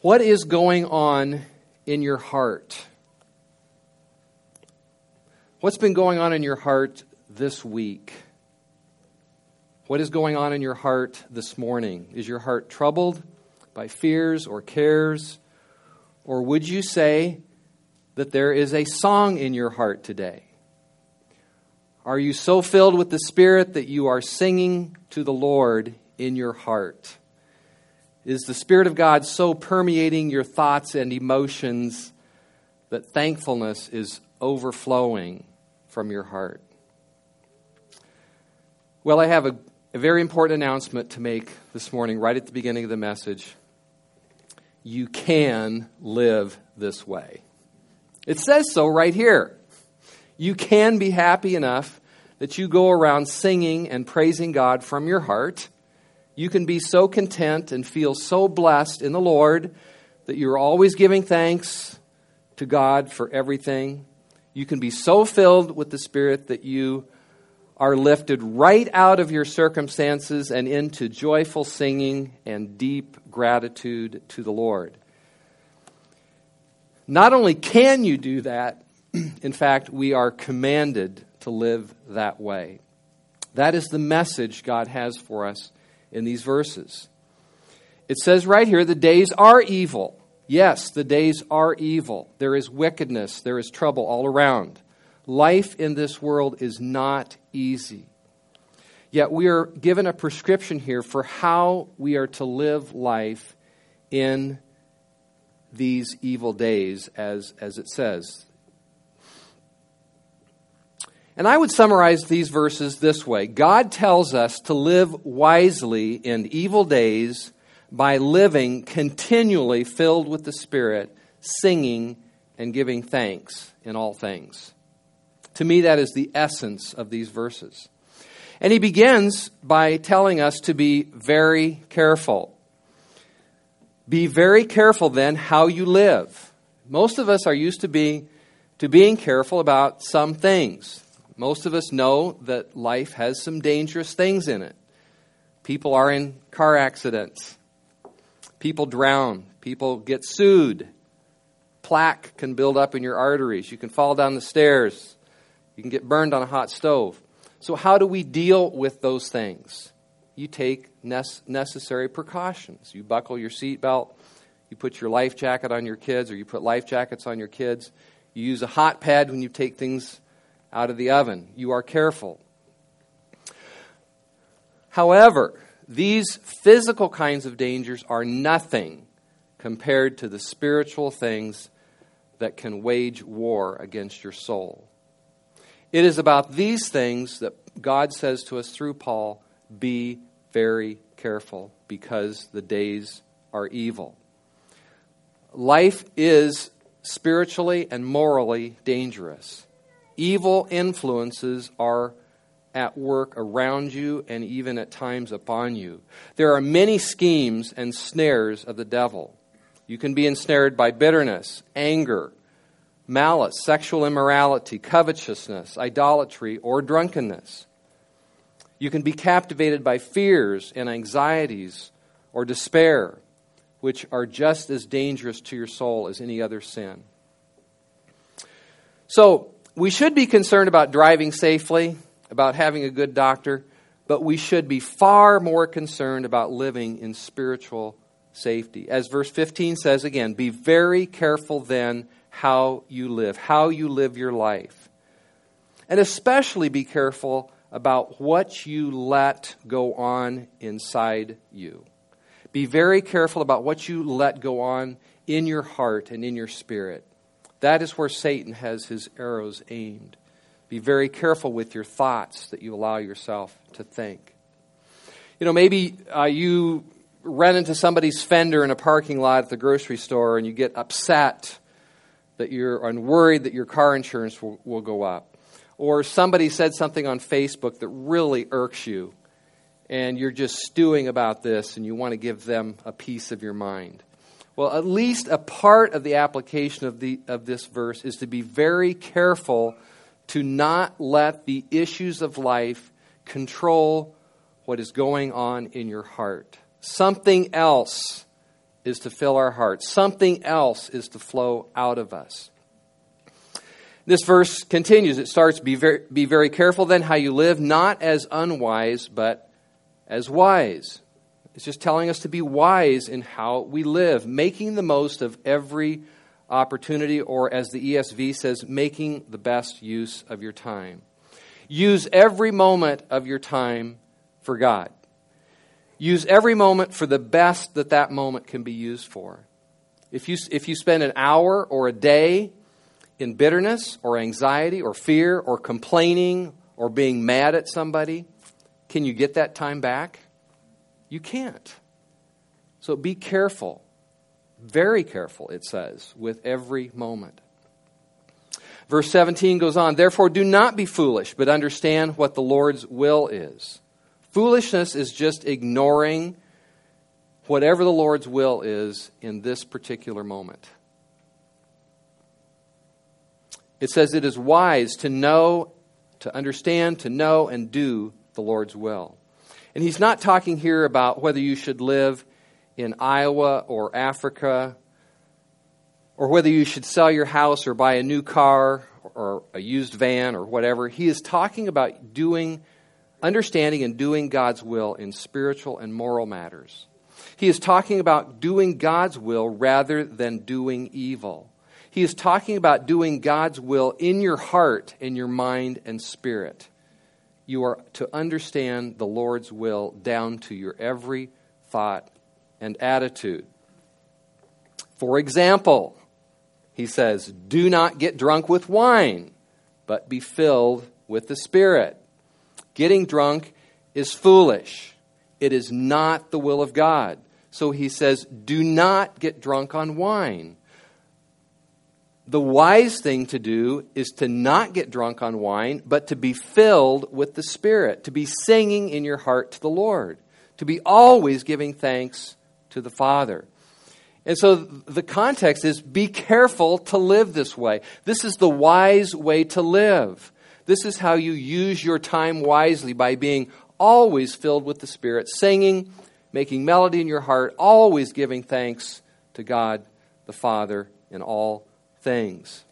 What is going on in your heart? What's been going on in your heart this week? What is going on in your heart this morning? Is your heart troubled by fears or cares? Or would you say that there is a song in your heart today? Are you so filled with the Spirit that you are singing to the Lord in your heart? Is the Spirit of God so permeating your thoughts and emotions that thankfulness is overflowing from your heart? Well, I have a, a, very important announcement to make this morning, right at the beginning of the message. You can live this way. It says so right here. You can be happy enough that you go around singing and praising God from your heart you can be so content and feel so blessed in the Lord that you're always giving thanks to God for everything. You can be so filled with the Spirit that you are lifted right out of your circumstances and into joyful singing and deep gratitude to the Lord. Not only can you do that, in fact, we are commanded to live that way. That is the message God has for us in these verses. It says right here the days are evil. Yes, the days are evil. There is wickedness, there is trouble all around. Life in this world is not easy. Yet we are given a prescription here for how we are to live life in these evil days, as, as it says. And I would summarize these verses this way God tells us to live wisely in evil days by living continually filled with the Spirit, singing and giving thanks in all things. To me, that is the essence of these verses. And he begins by telling us to be very careful. Be very careful then how you live. Most of us are used to being, to being careful about some things. Most of us know that life has some dangerous things in it. People are in car accidents. People drown. People get sued. Plaque can build up in your arteries. You can fall down the stairs. You can get burned on a hot stove. So, how do we deal with those things? You take necessary precautions. You buckle your seatbelt. You put your life jacket on your kids, or you put life jackets on your kids. You use a hot pad when you take things out of the oven. You are careful. However, these physical kinds of dangers are nothing compared to the spiritual things that can wage war against your soul. It is about these things that God says to us through Paul be very careful because the days are evil. Life is spiritually and morally dangerous evil influences are at work around you and even at times upon you. There are many schemes and snares of the devil. You can be ensnared by bitterness, anger, malice, sexual immorality, covetousness, idolatry, or drunkenness. You can be captivated by fears and anxieties or despair, which are just as dangerous to your soul as any other sin. So, we should be concerned about driving safely, about having a good doctor, but we should be far more concerned about living in spiritual safety. As verse 15 says again, be very careful then how you live, how you live your life. And especially be careful about what you let go on inside you. Be very careful about what you let go on in your heart and in your spirit. That is where Satan has his arrows aimed. Be very careful with your thoughts that you allow yourself to think. You know, maybe uh, you run into somebody's fender in a parking lot at the grocery store and you get upset that you're and worried that your car insurance will, will go up. Or somebody said something on Facebook that really irks you and you're just stewing about this and you want to give them a piece of your mind. Well, at least a part of the application of, the, of this verse is to be very careful to not let the issues of life control what is going on in your heart. Something else is to fill our hearts, something else is to flow out of us. This verse continues. It starts, be very, be very careful then how you live, not as unwise, but as wise. It's just telling us to be wise in how we live, making the most of every opportunity, or as the ESV says, making the best use of your time. Use every moment of your time for God. Use every moment for the best that that moment can be used for. If you, if you spend an hour or a day in bitterness or anxiety or fear or complaining or being mad at somebody, can you get that time back? You can't. So be careful, very careful, it says, with every moment. Verse 17 goes on, Therefore, do not be foolish, but understand what the Lord's will is. Foolishness is just ignoring whatever the Lord's will is in this particular moment. It says it is wise to know, to understand, to know, and do the Lord's will. And he's not talking here about whether you should live in Iowa or Africa, or whether you should sell your house or buy a new car or a used van or whatever. He is talking about doing, understanding and doing God's will in spiritual and moral matters. He is talking about doing God's will rather than doing evil. He is talking about doing God's will in your heart, in your mind and spirit. You are to understand the Lord's will down to your every thought and attitude. For example, he says, Do not get drunk with wine, but be filled with the Spirit. Getting drunk is foolish. It is not the will of God. So he says, Do not get drunk on wine the wise thing to do is to not get drunk on wine, but to be filled with the Spirit, to be singing in your heart to the Lord, to be always giving thanks to the Father. And so the context is be careful to live this way. This is the wise way to live. This is how you use your time wisely by being always filled with the Spirit, singing, making melody in your heart, always giving thanks to God the Father in all things.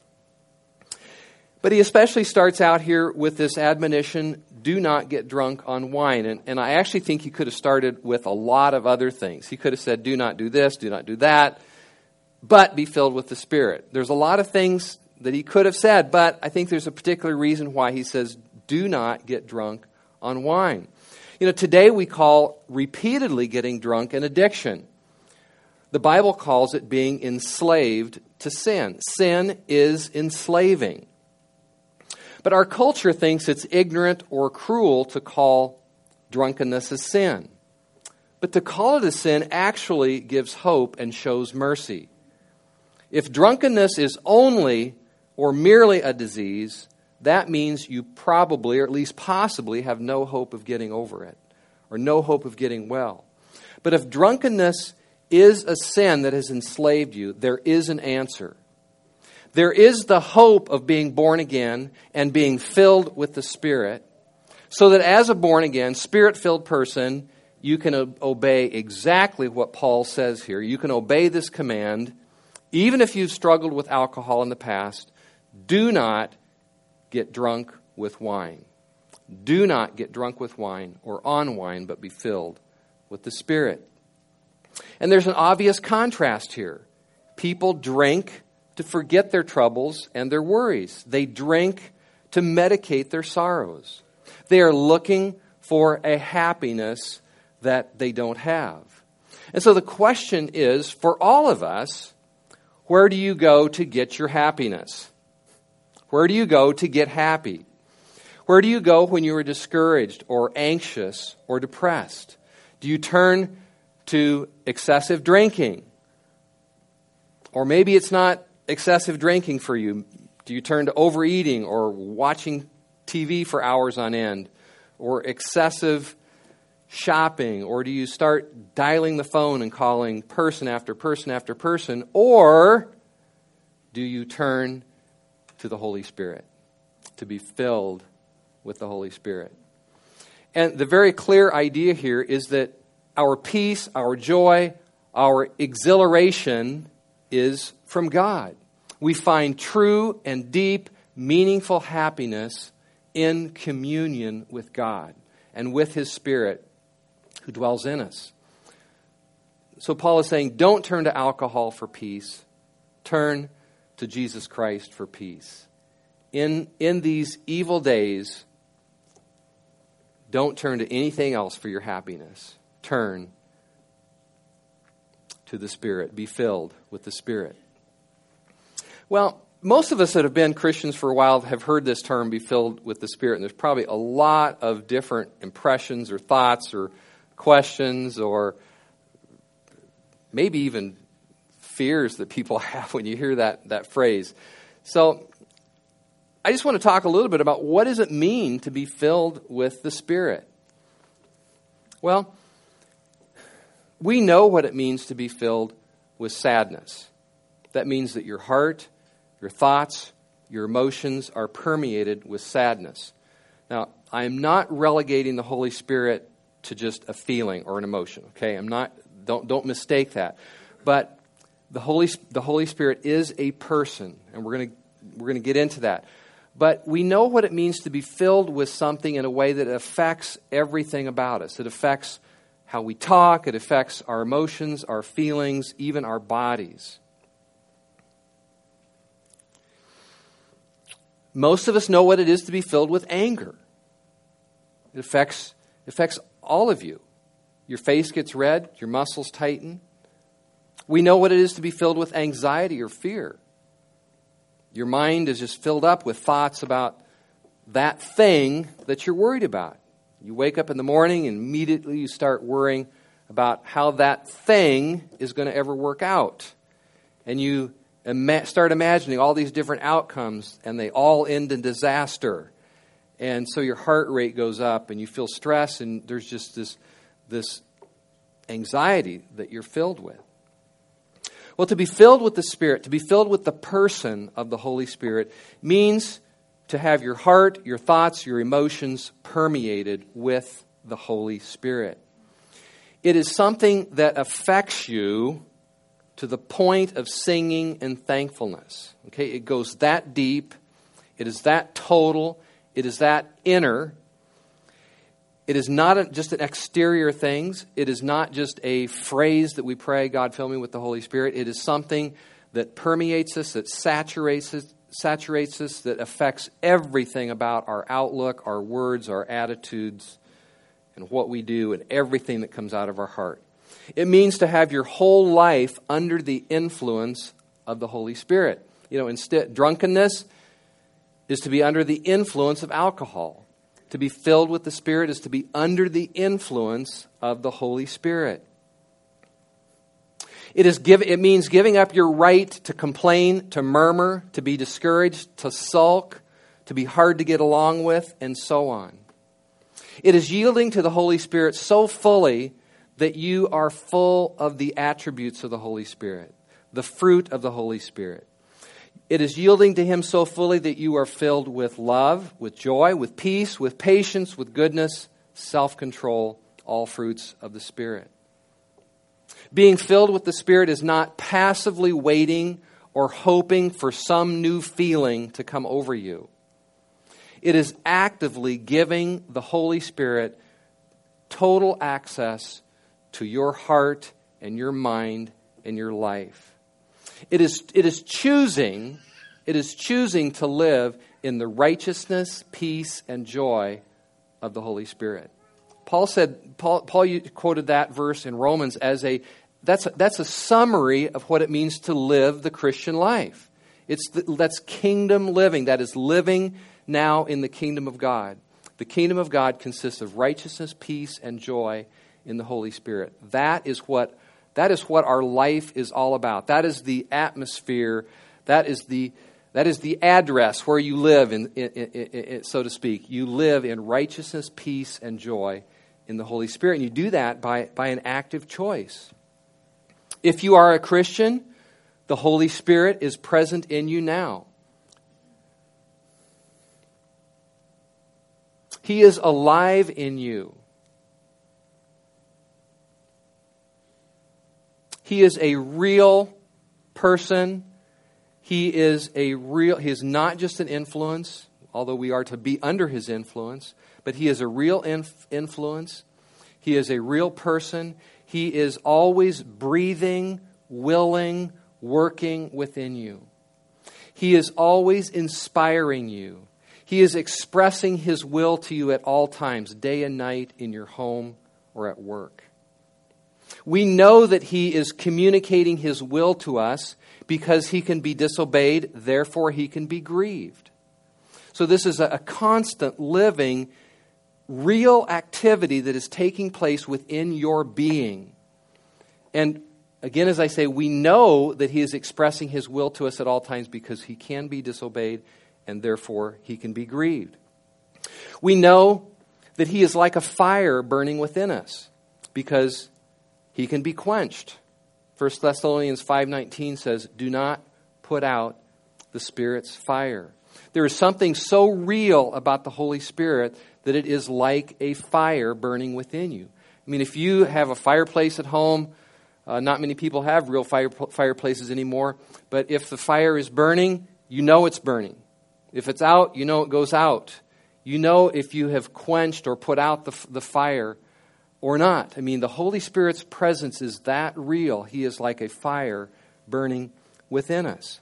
But he especially starts out here with this admonition do not get drunk on wine. And, and I actually think he could have started with a lot of other things. He could have said, do not do this, do not do that, but be filled with the Spirit. There's a lot of things that he could have said, but I think there's a particular reason why he says, do not get drunk on wine. You know, today we call repeatedly getting drunk an addiction. The Bible calls it being enslaved to sin. Sin is enslaving. But our culture thinks it's ignorant or cruel to call drunkenness a sin. But to call it a sin actually gives hope and shows mercy. If drunkenness is only or merely a disease, that means you probably, or at least possibly, have no hope of getting over it or no hope of getting well. But if drunkenness is a sin that has enslaved you, there is an answer. There is the hope of being born again and being filled with the Spirit, so that as a born again, spirit filled person, you can obey exactly what Paul says here. You can obey this command, even if you've struggled with alcohol in the past. Do not get drunk with wine. Do not get drunk with wine or on wine, but be filled with the Spirit. And there's an obvious contrast here. People drink to forget their troubles and their worries, they drink to medicate their sorrows. They are looking for a happiness that they don't have. And so the question is for all of us, where do you go to get your happiness? Where do you go to get happy? Where do you go when you are discouraged or anxious or depressed? Do you turn to excessive drinking. Or maybe it's not excessive drinking for you. Do you turn to overeating or watching TV for hours on end? Or excessive shopping? Or do you start dialing the phone and calling person after person after person? Or do you turn to the Holy Spirit to be filled with the Holy Spirit? And the very clear idea here is that our peace, our joy, Our exhilaration is from God. We find true and deep, meaningful happiness in communion with God and with His Spirit who dwells in us. So Paul is saying, don't turn to alcohol for peace, turn to Jesus Christ for peace. In, in these evil days, don't turn to anything else for your happiness. Turn to the Spirit. Be filled with the Spirit. Well, most of us that have been Christians for a while have heard this term, be filled with the Spirit, and there's probably a lot of different impressions or thoughts or questions or maybe even fears that people have when you hear that, that phrase. So I just want to talk a little bit about what does it mean to be filled with the Spirit? Well, we know what it means to be filled with sadness. That means that your heart, your thoughts, your emotions are permeated with sadness. Now, I am not relegating the Holy Spirit to just a feeling or an emotion, okay? I'm not don't don't mistake that. But the Holy the Holy Spirit is a person, and we're going to we're going to get into that. But we know what it means to be filled with something in a way that affects everything about us. It affects how we talk, it affects our emotions, our feelings, even our bodies. Most of us know what it is to be filled with anger. It affects, affects all of you. Your face gets red, your muscles tighten. We know what it is to be filled with anxiety or fear. Your mind is just filled up with thoughts about that thing that you're worried about. You wake up in the morning and immediately you start worrying about how that thing is going to ever work out. And you ima- start imagining all these different outcomes, and they all end in disaster. And so your heart rate goes up, and you feel stress, and there's just this, this anxiety that you're filled with. Well, to be filled with the Spirit, to be filled with the person of the Holy Spirit, means to have your heart, your thoughts, your emotions permeated with the Holy Spirit. It is something that affects you to the point of singing and thankfulness. Okay, it goes that deep, it is that total, it is that inner. It is not just an exterior things. It is not just a phrase that we pray, God, fill me with the Holy Spirit. It is something that permeates us, that saturates us, saturates us, that affects everything about our outlook, our words, our attitudes, and what we do, and everything that comes out of our heart. It means to have your whole life under the influence of the Holy Spirit. You know, instead, drunkenness is to be under the influence of alcohol. To be filled with the Spirit is to be under the influence of the Holy Spirit. It, is give, it means giving up your right to complain, to murmur, to be discouraged, to sulk, to be hard to get along with, and so on. It is yielding to the Holy Spirit so fully that you are full of the attributes of the Holy Spirit, the fruit of the Holy Spirit. It is yielding to Him so fully that you are filled with love, with joy, with peace, with patience, with goodness, self control, all fruits of the Spirit. Being filled with the Spirit is not passively waiting or hoping for some new feeling to come over you. It is actively giving the Holy Spirit total access to your heart and your mind and your life. It is, it is choosing, it is choosing to live in the righteousness, peace, and joy of the Holy Spirit. Paul said, Paul, Paul quoted that verse in Romans as a that's a, that's a summary of what it means to live the Christian life. It's the, that's kingdom living. That is living now in the kingdom of God. The kingdom of God consists of righteousness, peace, and joy in the Holy Spirit. That is what that is what our life is all about. That is the atmosphere. That is the that is the address where you live, in, in, in, so to speak. You live in righteousness, peace, and joy in the Holy Spirit. And you do that by, by an active choice. If you are a Christian, the Holy Spirit is present in you now. He is alive in you. He is a real person. He is a real he is not just an influence, although we are to be under his influence, but he is a real inf- influence. He is a real person. He is always breathing, willing, working within you. He is always inspiring you. He is expressing His will to you at all times, day and night, in your home or at work. We know that He is communicating His will to us because He can be disobeyed, therefore, He can be grieved. So, this is a constant living, real activity that is taking place within your being. And again, as I say, we know that He is expressing His will to us at all times because He can be disobeyed and therefore He can be grieved. We know that He is like a fire burning within us because He can be quenched. 1 Thessalonians 5:19 says, "Do not put out the Spirit's fire." There is something so real about the Holy Spirit that it is like a fire burning within you. I mean, if you have a fireplace at home, uh, not many people have real fire, fireplaces anymore. But if the fire is burning, you know it's burning. If it's out, you know it goes out. You know if you have quenched or put out the, the fire or not. I mean, the Holy Spirit's presence is that real. He is like a fire burning within us.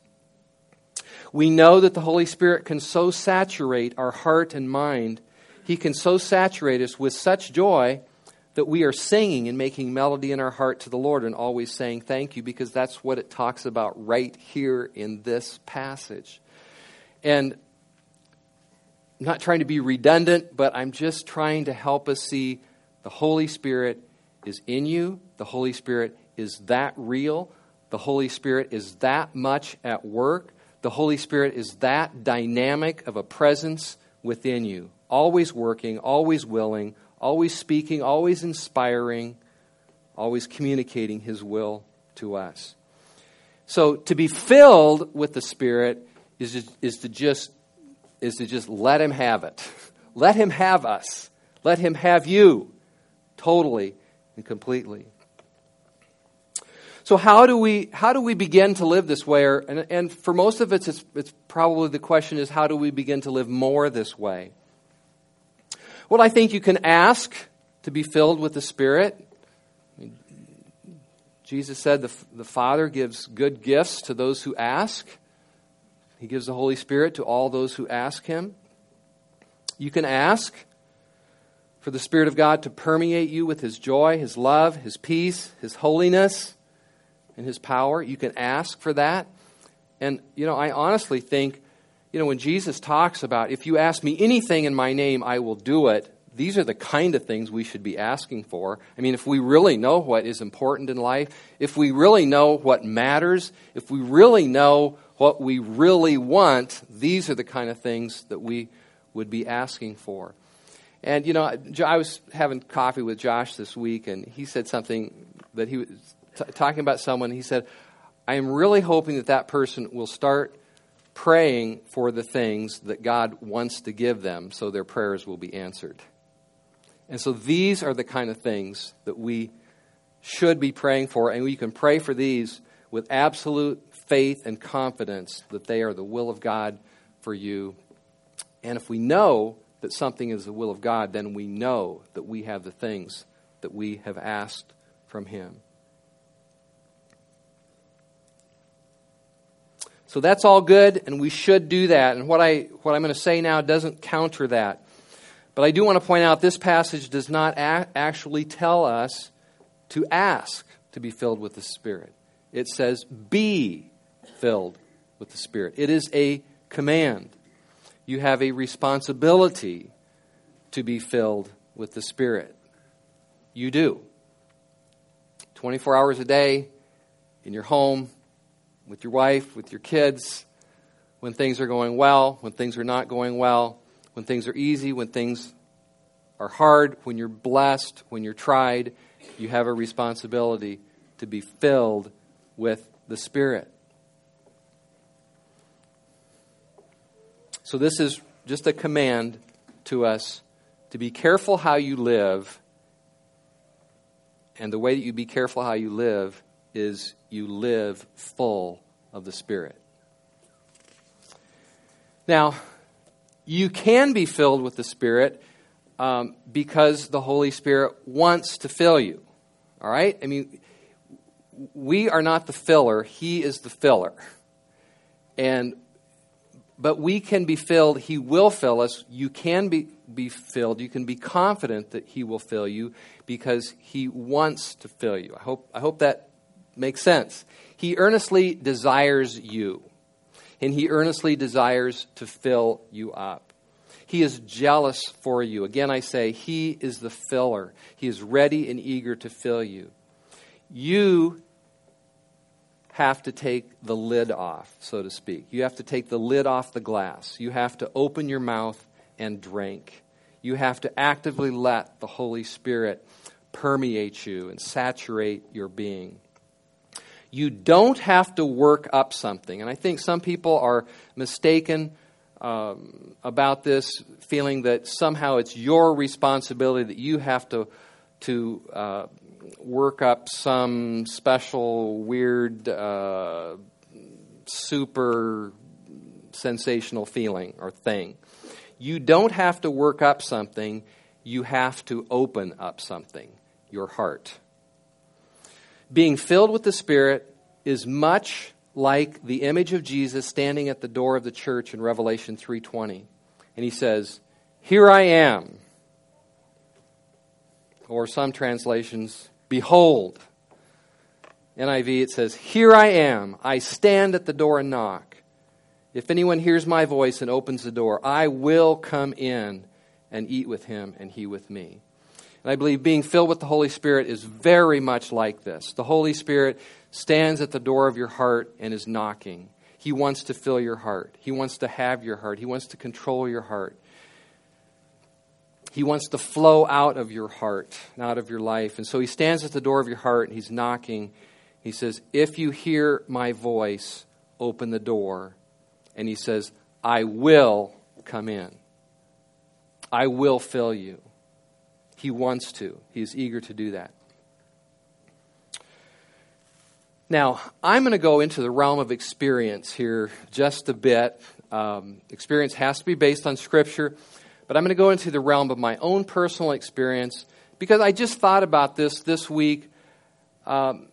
We know that the Holy Spirit can so saturate our heart and mind. He can so saturate us with such joy that we are singing and making melody in our heart to the Lord and always saying thank you because that's what it talks about right here in this passage. And I'm not trying to be redundant, but I'm just trying to help us see the Holy Spirit is in you. The Holy Spirit is that real. The Holy Spirit is that much at work. The Holy Spirit is that dynamic of a presence within you, always working, always willing, always speaking, always inspiring, always communicating His will to us. So to be filled with the Spirit is to, is to just is to just let Him have it. Let Him have us. Let Him have you totally and completely. So how do we how do we begin to live this way? And, and for most of us, it's, it's probably the question is how do we begin to live more this way? Well, I think you can ask to be filled with the Spirit. Jesus said the, the Father gives good gifts to those who ask. He gives the Holy Spirit to all those who ask Him. You can ask for the Spirit of God to permeate you with His joy, His love, His peace, His holiness, and His power. You can ask for that. And, you know, I honestly think you know, when Jesus talks about, if you ask me anything in my name, I will do it, these are the kind of things we should be asking for. I mean, if we really know what is important in life, if we really know what matters, if we really know what we really want, these are the kind of things that we would be asking for. And, you know, I was having coffee with Josh this week, and he said something that he was t- talking about someone. He said, I am really hoping that that person will start praying for the things that God wants to give them so their prayers will be answered. And so these are the kind of things that we should be praying for, and we can pray for these with absolute faith and confidence that they are the will of God for you. And if we know that something is the will of God, then we know that we have the things that we have asked from Him. So that's all good, and we should do that. And what, I, what I'm going to say now doesn't counter that. But I do want to point out this passage does not a- actually tell us to ask to be filled with the Spirit. It says, be filled with the Spirit. It is a command. You have a responsibility to be filled with the Spirit. You do. 24 hours a day, in your home, with your wife, with your kids, when things are going well, when things are not going well, when things are easy, when things are hard, when you're blessed, when you're tried, you have a responsibility to be filled with the Spirit. So, this is just a command to us to be careful how you live. And the way that you be careful how you live is you live full of the Spirit. Now, you can be filled with the Spirit um, because the Holy Spirit wants to fill you. All right? I mean, we are not the filler, He is the filler. And but we can be filled. He will fill us. You can be, be filled. You can be confident that He will fill you because He wants to fill you. I hope, I hope that makes sense. He earnestly desires you, and He earnestly desires to fill you up. He is jealous for you. Again, I say, He is the filler. He is ready and eager to fill you. You have to take the lid off, so to speak. You have to take the lid off the glass. You have to open your mouth and drink. You have to actively let the Holy Spirit permeate you and saturate your being. You don't have to work up something. And I think some people are mistaken um, about this, feeling that somehow it's your responsibility that you have to, to uh, work up some special, weird, uh, super sensational feeling or thing. You don't have to work up something, you have to open up something, your heart. Being filled with the Spirit is much like the image of Jesus standing at the door of the church in Revelation 3:20. And he says, "Here I am." Or some translations, Behold. NIV, it says, Here I am. I stand at the door and knock. If anyone hears my voice and opens the door, I will come in and eat with him and he with me. And I believe being filled with the Holy Spirit is very much like this. The Holy Spirit stands at the door of your heart and is knocking. He wants to fill your heart. He wants to have your heart. He wants to control your heart. He wants to flow out of your heart, and out of your life. And so he stands at the door of your heart and he's knocking. He says, If you hear my voice, open the door. And he says, I will come in. I will fill you. He wants to. He is eager to do that. Now, I'm going to go into the realm of experience here just a bit. Um, experience has to be based on Scripture. But I'm going to go into the realm of my own personal experience because I just thought about this this week. Um,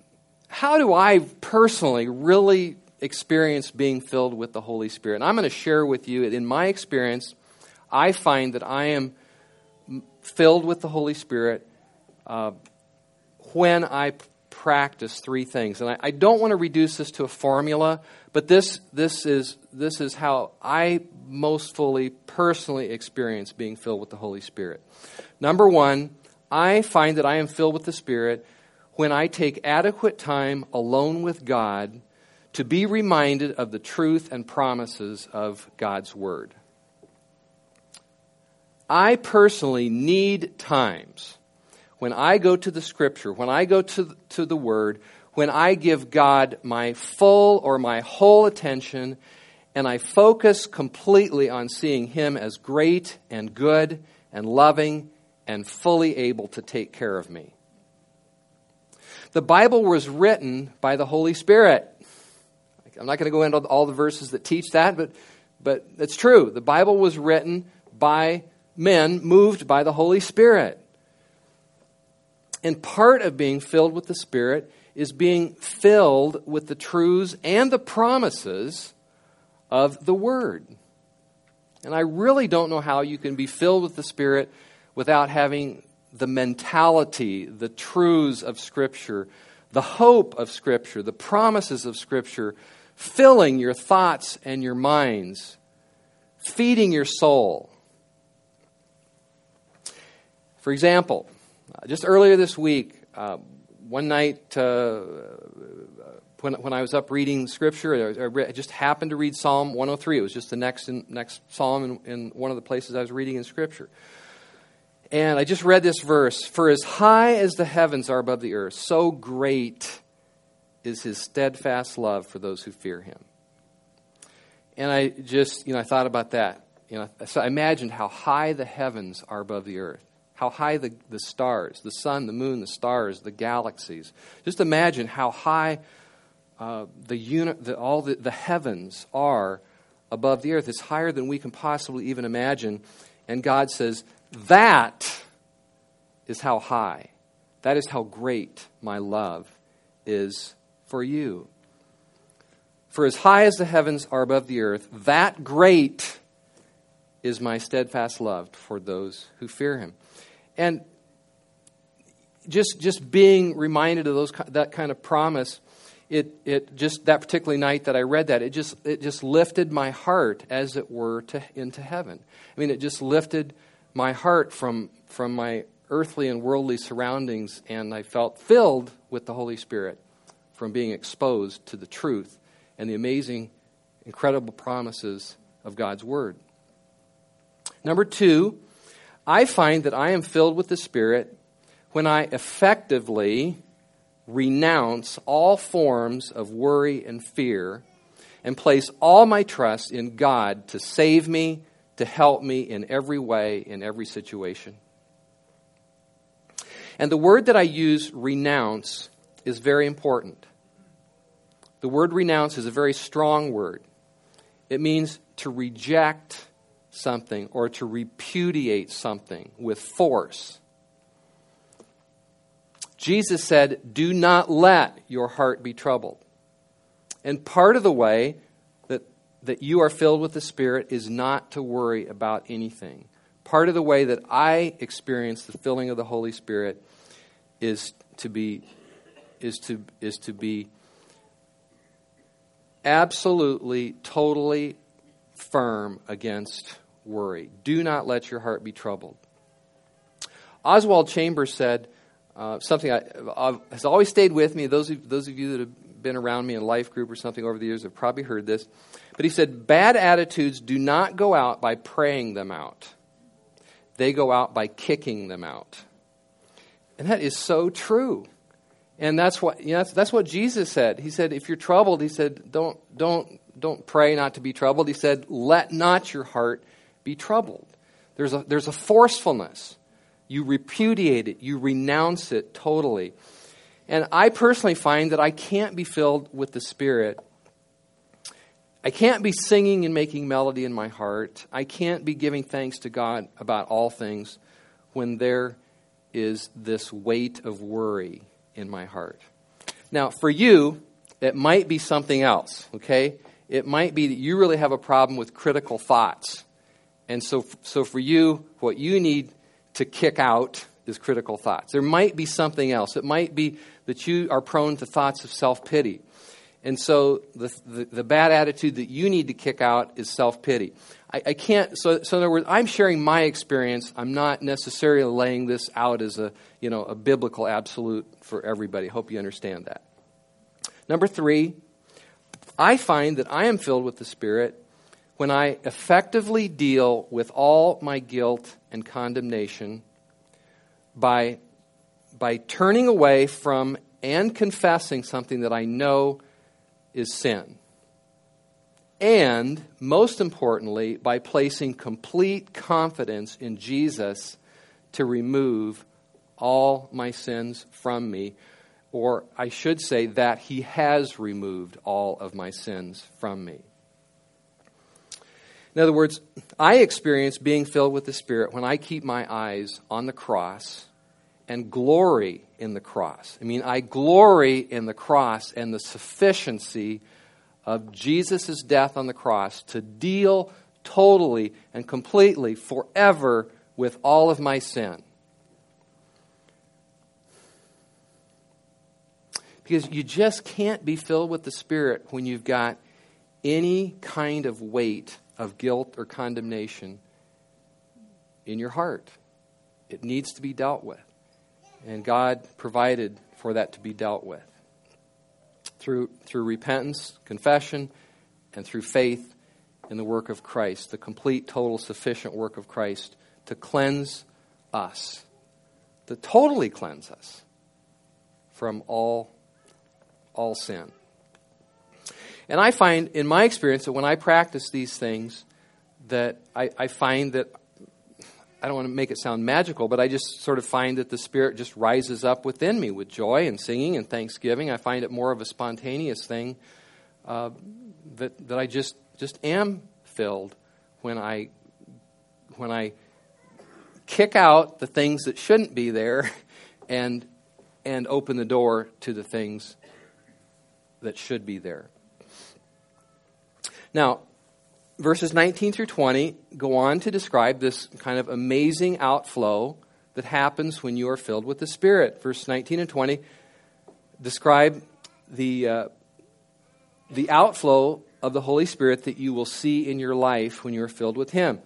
how do I personally really experience being filled with the Holy Spirit? And I'm going to share with you, in my experience, I find that I am filled with the Holy Spirit uh, when I practice three things. And I, I don't want to reduce this to a formula, but this, this, is, this is how I most fully, personally experience being filled with the Holy Spirit. Number one, I find that I am filled with the Spirit when I take adequate time alone with God to be reminded of the truth and promises of God's Word. I personally need times when I go to the Scripture, when I go to, to the Word, when I give God my full or my whole attention and I focus completely on seeing Him as great and good and loving and fully able to take care of me. The Bible was written by the Holy Spirit. I'm not going to go into all the verses that teach that, but, but it's true. The Bible was written by men moved by the Holy Spirit. And part of being filled with the Spirit is being filled with the truths and the promises of the Word. And I really don't know how you can be filled with the Spirit without having the mentality, the truths of Scripture, the hope of Scripture, the promises of Scripture filling your thoughts and your minds, feeding your soul. For example, just earlier this week, uh, one night uh, when, when I was up reading Scripture, I, I, just happened to read Psalm 103. It was just the next, in, next psalm in, in one of the places I was reading in Scripture. And I just read this verse For as high as the heavens are above the earth, so great is his steadfast love for those who fear him. And I just, you know, I thought about that. You know, so I imagined how high the heavens are above the earth how high the, the stars, the sun, the moon, the stars, the galaxies. Just imagine how high uh, the, uni- the all the, the heavens are above the earth. It's higher than we can possibly even imagine. And God says, That is how high, that is how great my love is for you. For as high as the heavens are above the earth, that great is my steadfast love for those who fear him. And just just being reminded of those that kind of promise, it it just that particular night that I read that, it just it just lifted my heart as it were to into heaven. I mean, it just lifted my heart from from my earthly and worldly surroundings, and I felt filled with the Holy Spirit from being exposed to the truth and the amazing, incredible promises of God's Word. Number two, I find that I am filled with the Spirit when I effectively renounce all forms of worry and fear and place all my trust in God to save me, to help me in every way, in every situation. And the word that I use, renounce, is very important. The word renounce is a very strong word. It means to reject something or to repudiate something with force. Jesus said, Do not let your heart be troubled. And part of the way that, that you are filled with the Spirit is not to worry about anything. Part of the way that I experience the filling of the Holy Spirit is to be is to is to be absolutely totally firm against worry. Do not let your heart be troubled. Oswald Chambers said uh, something I, uh, has always stayed with me. Those of, those of you that have been around me in life group or something over the years have probably heard this. But he said, Bad attitudes do not go out by praying them out, they go out by kicking them out. And that is so true. And that's what, you know, that's, that's what Jesus said. He said, if you're troubled, he said, don't, don't, don't pray not to be troubled. He said, let not your heart be troubled. There's a, there's a forcefulness. You repudiate it, you renounce it totally. And I personally find that I can't be filled with the Spirit. I can't be singing and making melody in my heart. I can't be giving thanks to God about all things when there is this weight of worry in my heart. Now, for you, it might be something else, okay? It might be that you really have a problem with critical thoughts. And so, so for you, what you need to kick out is critical thoughts. There might be something else. It might be that you are prone to thoughts of self pity. And so the, the, the, bad attitude that you need to kick out is self pity. I, I, can't, so, so in other words, I'm sharing my experience. I'm not necessarily laying this out as a, you know, a biblical absolute for everybody. Hope you understand that. Number three, I find that I am filled with the Spirit when I effectively deal with all my guilt and condemnation by, by turning away from and confessing something that I know is sin. And, most importantly, by placing complete confidence in Jesus to remove all my sins from me, or I should say that He has removed all of my sins from me. In other words, I experience being filled with the Spirit when I keep my eyes on the cross and glory in the cross. I mean, I glory in the cross and the sufficiency of Jesus' death on the cross to deal totally and completely forever with all of my sin. Because you just can't be filled with the Spirit when you've got any kind of weight of guilt or condemnation in your heart. It needs to be dealt with. And God provided for that to be dealt with through, through repentance, confession, and through faith in the work of Christ, the complete, total, sufficient work of Christ to cleanse us, to totally cleanse us from all, all sin. And I find, in my experience, that when I practice these things, that I, I find that I don't want to make it sound magical, but I just sort of find that the Spirit just rises up within me with joy and singing and thanksgiving. I find it more of a spontaneous thing uh, that, that I just, just am filled when I, when I kick out the things that shouldn't be there and, and open the door to the things that should be there. Now, verses 19 through 20 go on to describe this kind of amazing outflow that happens when you are filled with the Spirit. Verse 19 and 20 describe the, uh, the outflow of the Holy Spirit that you will see in your life when you are filled with Him.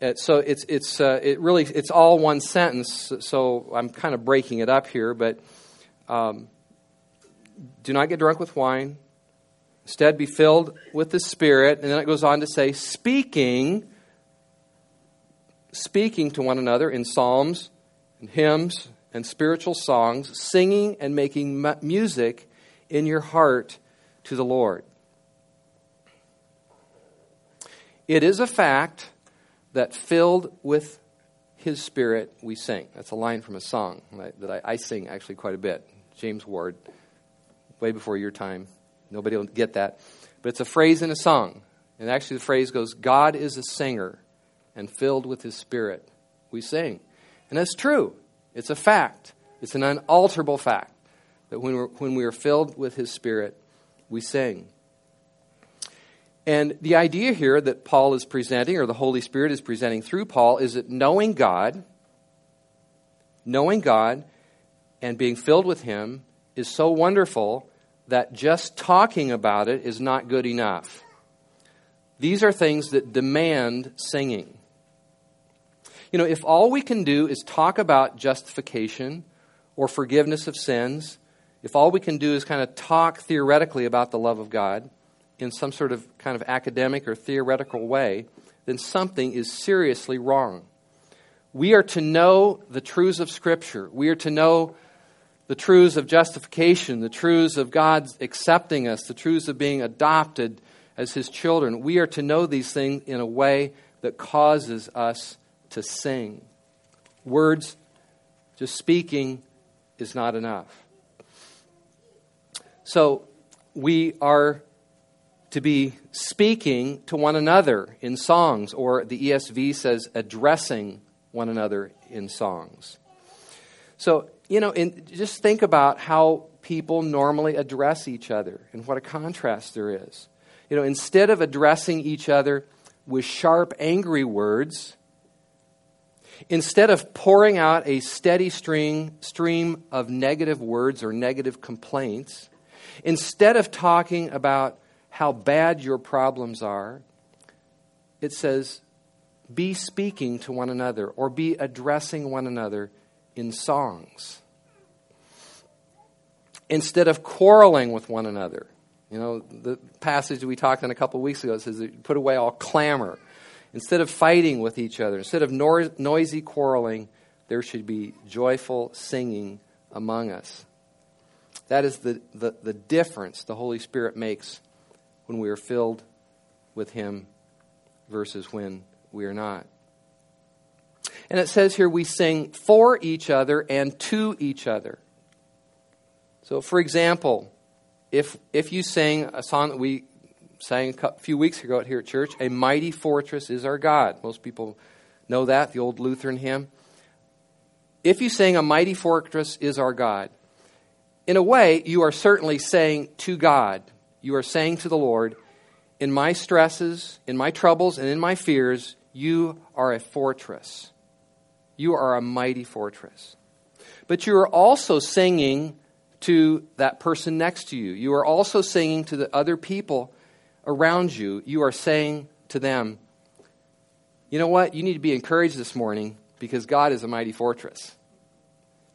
Uh, so it's, it's, uh, it really, it's all one sentence, so I'm kind of breaking it up here, but um, do not get drunk with wine Instead, be filled with the Spirit. And then it goes on to say, speaking, speaking to one another in psalms and hymns and spiritual songs, singing and making music in your heart to the Lord. It is a fact that filled with His Spirit we sing. That's a line from a song that I, I sing actually quite a bit. James Ward, way before your time. Nobody will get that. But it's a phrase in a song. And actually, the phrase goes God is a singer, and filled with his spirit, we sing. And that's true. It's a fact. It's an unalterable fact that when, we're, when we are filled with his spirit, we sing. And the idea here that Paul is presenting, or the Holy Spirit is presenting through Paul, is that knowing God, knowing God, and being filled with Him is so wonderful that just talking about it is not good enough. These are things that demand singing. You know, if all we can do is talk about justification or forgiveness of sins, if all we can do is kind of talk theoretically about the love of God in some sort of kind of academic or theoretical way, then something is seriously wrong. We are to know the truths of Scripture. We are to know the truths of justification, the truths of God accepting us, the truths of being adopted as His children. We are to know these things in a way that causes us to sing. Words, just speaking, is not enough. So we are to be speaking to one another in songs, or the ESV says addressing one another in songs. So you know, and just think about how people normally address each other and what a contrast there is. You know, instead of addressing each other with sharp, angry words, instead of pouring out a steady stream, stream of negative words or negative complaints, instead of talking about how bad your problems are, it says, be speaking to one another or be addressing one another in songs instead of quarreling with one another. You know, the passage we talked on a couple of weeks ago says put away all clamor. Instead of fighting with each other, instead of noisy quarreling, there should be joyful singing among us. That is the, the, the difference the Holy Spirit makes when we are filled with Him versus when we are not. And it says here we sing for each other and to each other. So, for example, if, if you sang a song that we sang a few weeks ago out here at church, A Mighty Fortress is Our God. Most people know that, the old Lutheran hymn. If you sing A Mighty Fortress is Our God, in a way, you are certainly saying to God, you are saying to the Lord, in my stresses, in my troubles, and in my fears, you are a fortress. You are a mighty fortress. But you are also singing to that person next to you. You are also singing to the other people around you. You are saying to them, you know what? You need to be encouraged this morning because God is a mighty fortress.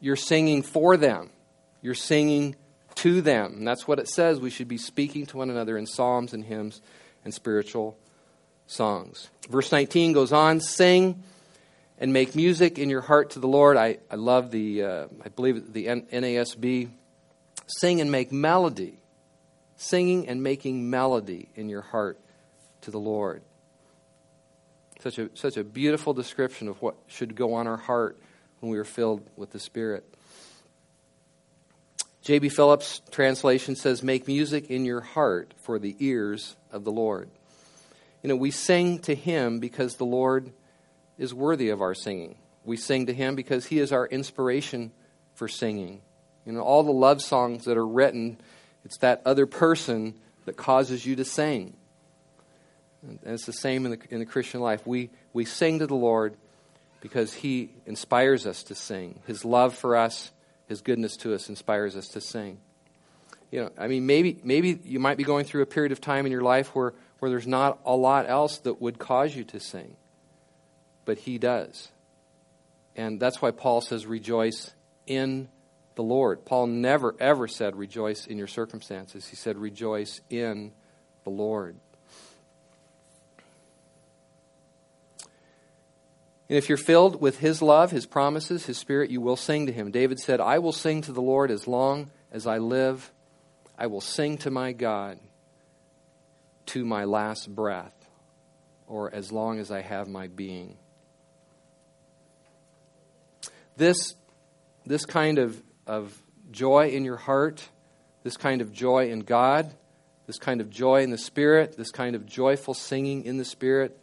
You're singing for them, you're singing to them. And that's what it says. We should be speaking to one another in psalms and hymns and spiritual songs. Verse 19 goes on sing and make music in your heart to the Lord. I, I love the, uh, I believe the NASB Sing and make melody. Singing and making melody in your heart to the Lord. Such a, such a beautiful description of what should go on our heart when we are filled with the Spirit. J.B. Phillips' translation says, Make music in your heart for the ears of the Lord. You know, we sing to Him because the Lord is worthy of our singing. We sing to Him because He is our inspiration for singing. You know, all the love songs that are written, it's that other person that causes you to sing. And it's the same in the, in the Christian life. We, we sing to the Lord because He inspires us to sing. His love for us, His goodness to us inspires us to sing. You know, I mean, maybe, maybe you might be going through a period of time in your life where, where there's not a lot else that would cause you to sing, but He does. And that's why Paul says, rejoice in the Lord. Paul never, ever said, rejoice in your circumstances. He said, rejoice in the Lord. And if you're filled with His love, His promises, His Spirit, you will sing to Him. David said, I will sing to the Lord as long as I live. I will sing to my God to my last breath, or as long as I have my being. This, this kind of, of joy in your heart, this kind of joy in God, this kind of joy in the Spirit, this kind of joyful singing in the Spirit,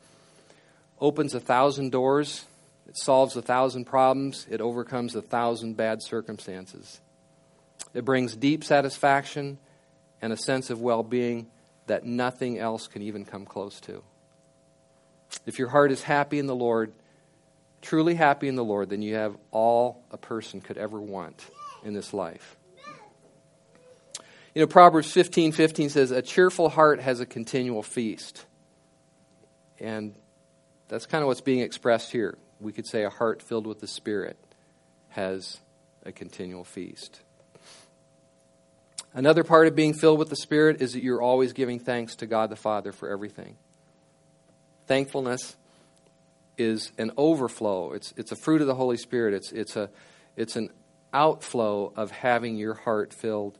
opens a thousand doors, it solves a thousand problems, it overcomes a thousand bad circumstances. It brings deep satisfaction and a sense of well being that nothing else can even come close to. If your heart is happy in the Lord, truly happy in the Lord, then you have all a person could ever want in this life. You know, Proverbs 15 15 says, A cheerful heart has a continual feast. And that's kind of what's being expressed here. We could say a heart filled with the Spirit has a continual feast. Another part of being filled with the Spirit is that you're always giving thanks to God the Father for everything. Thankfulness is an overflow. It's, it's a fruit of the Holy Spirit. It's, it's, a, it's an outflow of having your heart filled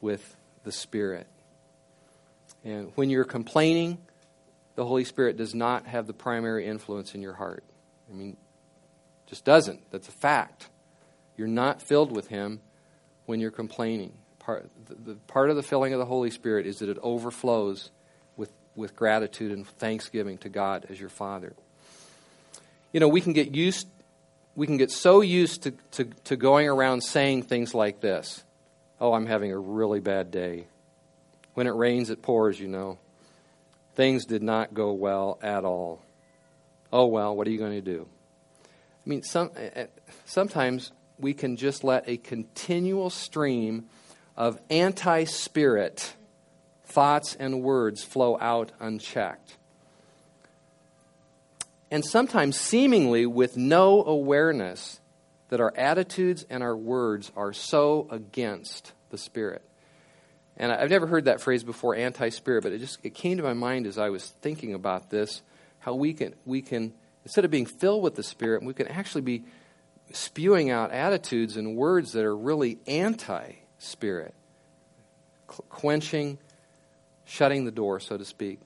with the Spirit. And when you're complaining, the Holy Spirit does not have the primary influence in your heart. I mean, just doesn't. That's a fact. You're not filled with Him when you're complaining. Part, the, the part of the filling of the Holy Spirit is that it overflows with, with gratitude and thanksgiving to God as your Father. You know, we can get used, we can get so used to, to, to going around saying things like this Oh, I'm having a really bad day. When it rains, it pours, you know. Things did not go well at all. Oh, well, what are you going to do? I mean, some, eh, eh, sometimes we can just let a continual stream of anti spirit thoughts and words flow out unchecked. And sometimes, seemingly with no awareness that our attitudes and our words are so against the Spirit. And I've never heard that phrase before, anti-spirit, but it just it came to my mind as I was thinking about this, how we can we can instead of being filled with the Spirit, we can actually be spewing out attitudes and words that are really anti-spirit, quenching, shutting the door, so to speak.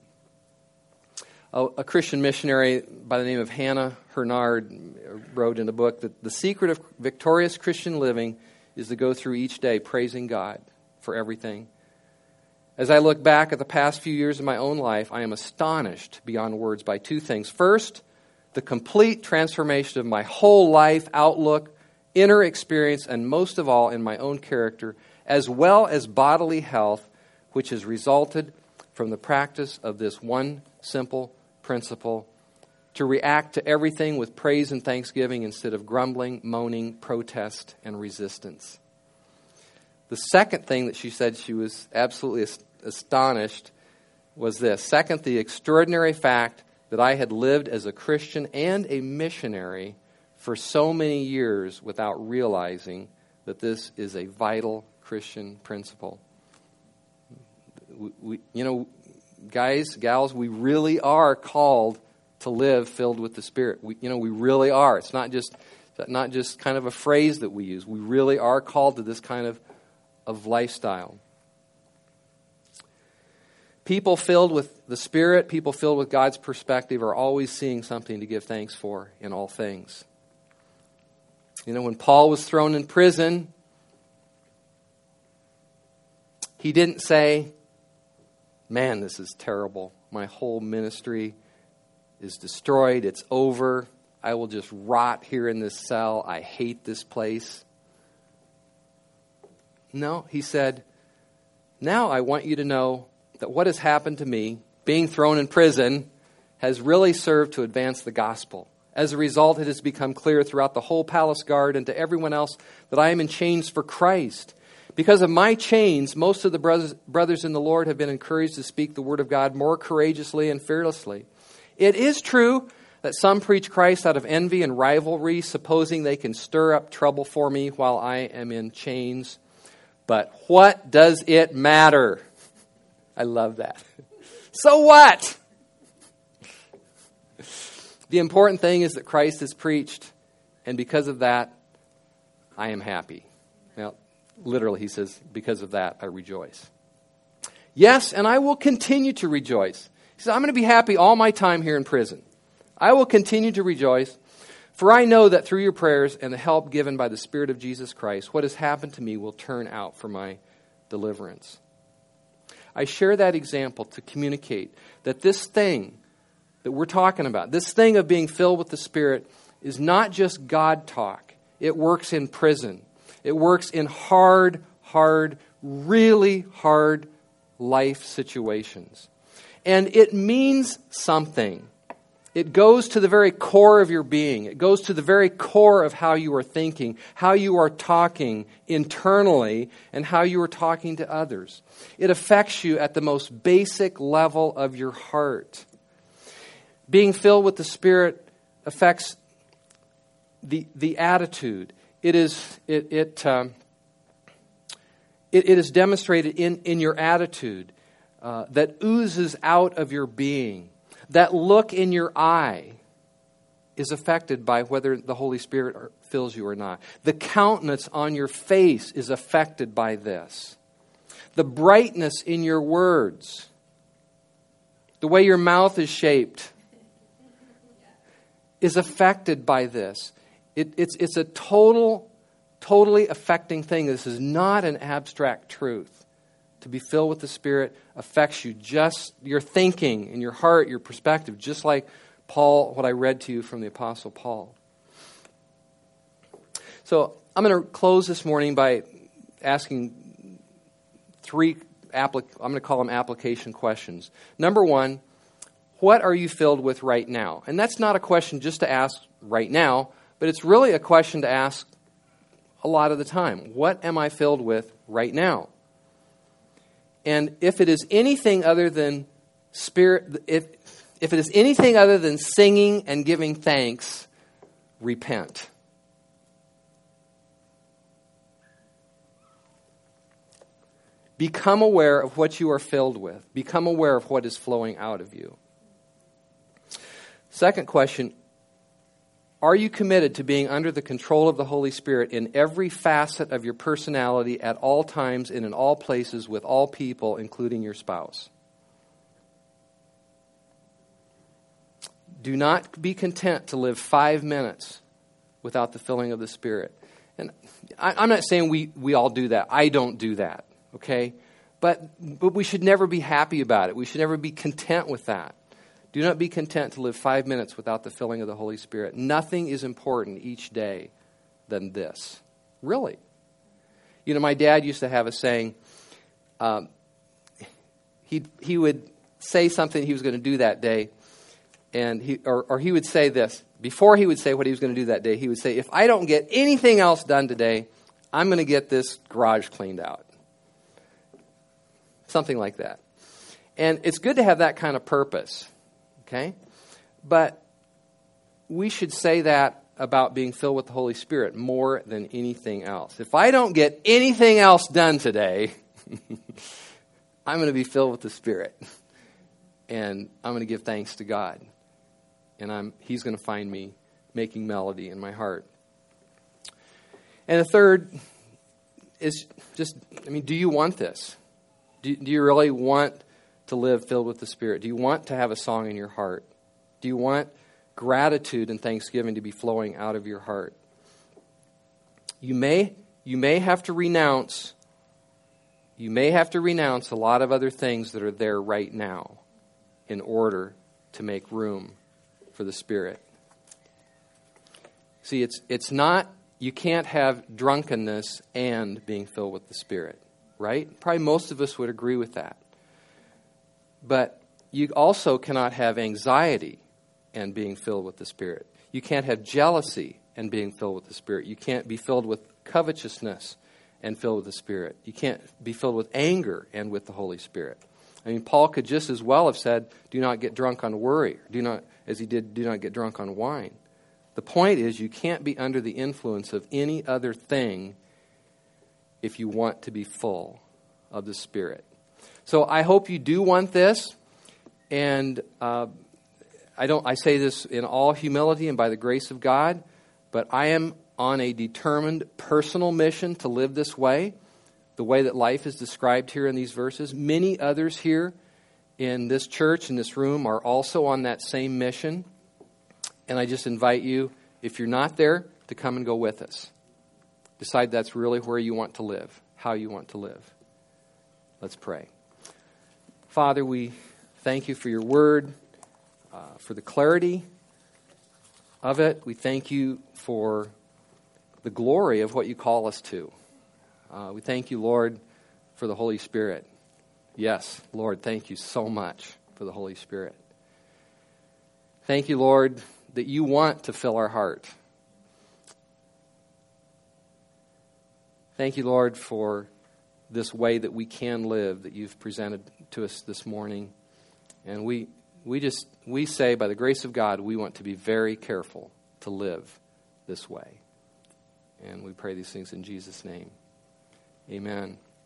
A, a Christian missionary by the name of Hannah Hurnard wrote in a book that the secret of victorious Christian living is to go through each day praising God for everything as I look back at the past few years of my own life, I am astonished beyond words by two things. First, the complete transformation of my whole life outlook, inner experience, and most of all in my own character, as well as bodily health, which has resulted from the practice of this one simple principle to react to everything with praise and thanksgiving instead of grumbling, moaning, protest, and resistance. The second thing that she said she was absolutely astonished was this. Second, the extraordinary fact that I had lived as a Christian and a missionary for so many years without realizing that this is a vital Christian principle. We, we, you know, guys, gals, we really are called to live filled with the Spirit. We, you know, we really are. It's not just not just kind of a phrase that we use. We really are called to this kind of of lifestyle. People filled with the Spirit, people filled with God's perspective, are always seeing something to give thanks for in all things. You know, when Paul was thrown in prison, he didn't say, Man, this is terrible. My whole ministry is destroyed. It's over. I will just rot here in this cell. I hate this place. No, he said, Now I want you to know that what has happened to me, being thrown in prison, has really served to advance the gospel. As a result, it has become clear throughout the whole palace guard and to everyone else that I am in chains for Christ. Because of my chains, most of the brothers, brothers in the Lord have been encouraged to speak the word of God more courageously and fearlessly. It is true that some preach Christ out of envy and rivalry, supposing they can stir up trouble for me while I am in chains. But what does it matter? I love that. So what? The important thing is that Christ is preached, and because of that, I am happy. Now, literally, he says, because of that, I rejoice. Yes, and I will continue to rejoice. He says, I'm going to be happy all my time here in prison. I will continue to rejoice, for I know that through your prayers and the help given by the Spirit of Jesus Christ, what has happened to me will turn out for my deliverance. I share that example to communicate that this thing that we're talking about, this thing of being filled with the Spirit, is not just God talk. It works in prison, it works in hard, hard, really hard life situations. And it means something. It goes to the very core of your being. It goes to the very core of how you are thinking, how you are talking internally, and how you are talking to others. It affects you at the most basic level of your heart. Being filled with the Spirit affects the, the attitude. It is, it, it, um, it, it is demonstrated in, in your attitude uh, that oozes out of your being. That look in your eye is affected by whether the Holy Spirit fills you or not. The countenance on your face is affected by this. The brightness in your words, the way your mouth is shaped, is affected by this. It, it's, it's a total, totally affecting thing. This is not an abstract truth. To be filled with the Spirit affects you, just your thinking and your heart, your perspective, just like Paul, what I read to you from the Apostle Paul. So I'm going to close this morning by asking three, applic- I'm going to call them application questions. Number one, what are you filled with right now? And that's not a question just to ask right now, but it's really a question to ask a lot of the time. What am I filled with right now? And if it is anything other than spirit, if, if it is anything other than singing and giving thanks, repent. Become aware of what you are filled with. Become aware of what is flowing out of you. Second question Are you committed to being under the control of the Holy Spirit in every facet of your personality at all times and in all places with all people, including your spouse? Do not be content to live five minutes without the filling of the Spirit. And I, am not saying we, we all do that. I don't do that, okay? But, but we should never be happy about it. We should never be content with that. Do not be content to live five minutes without the filling of the Holy Spirit. Nothing is important each day than this. Really. You know, my dad used to have a saying. Um, he, he would say something he was going to do that day, and he, or, or he would say this. Before he would say what he was going to do that day, he would say, If I don't get anything else done today, I'm going to get this garage cleaned out. Something like that. And it's good to have that kind of purpose. Okay? But we should say that about being filled with the Holy Spirit more than anything else. If I don't get anything else done today, I'm going to be filled with the Spirit. And I'm going to give thanks to God. And I'm, He's going to find me making melody in my heart. And the third is just, I mean, do you want this? Do, do you really want to live filled with the Spirit? Do you want to have a song in your heart? Do you want gratitude and thanksgiving to be flowing out of your heart? You may, you may have to renounce you may have to renounce a lot of other things that are there right now in order to make room for the Spirit. See, it's, it's not, you can't have drunkenness and being filled with the Spirit, right? Probably most of us would agree with that. But you also cannot have anxiety and being filled with the Spirit. You can't have jealousy and being filled with the Spirit. You can't be filled with covetousness and filled with the Spirit. You can't be filled with anger and with the Holy Spirit. I mean, Paul could just as well have said, Do not get drunk on worry, do not, as he did, do not get drunk on wine. The point is, you can't be under the influence of any other thing if you want to be full of the Spirit. So I hope you do want this. And uh, I, don't, I say this in all humility and by the grace of God, but I am on a determined personal mission to live this way, the way that life is described here in these verses. Many others here in this church, in this room, are also on that same mission. And I just invite you, if you're not there, to come and go with us. Decide that's really where you want to live, how you want to live. Let's pray. Father, we thank you for your word, uh, for the clarity of it. We thank you for the glory of what you call us to. Uh, we thank you, Lord, for the Holy Spirit. Yes, Lord, thank you so much for the Holy Spirit. Thank you, Lord, that you want to fill our heart. Thank you, Lord, for this way that we can live that you've presented to us this morning. And we, we just, we say, by the grace of God, we want to be very careful to live this way. And we pray these things in Jesus' name. Amen.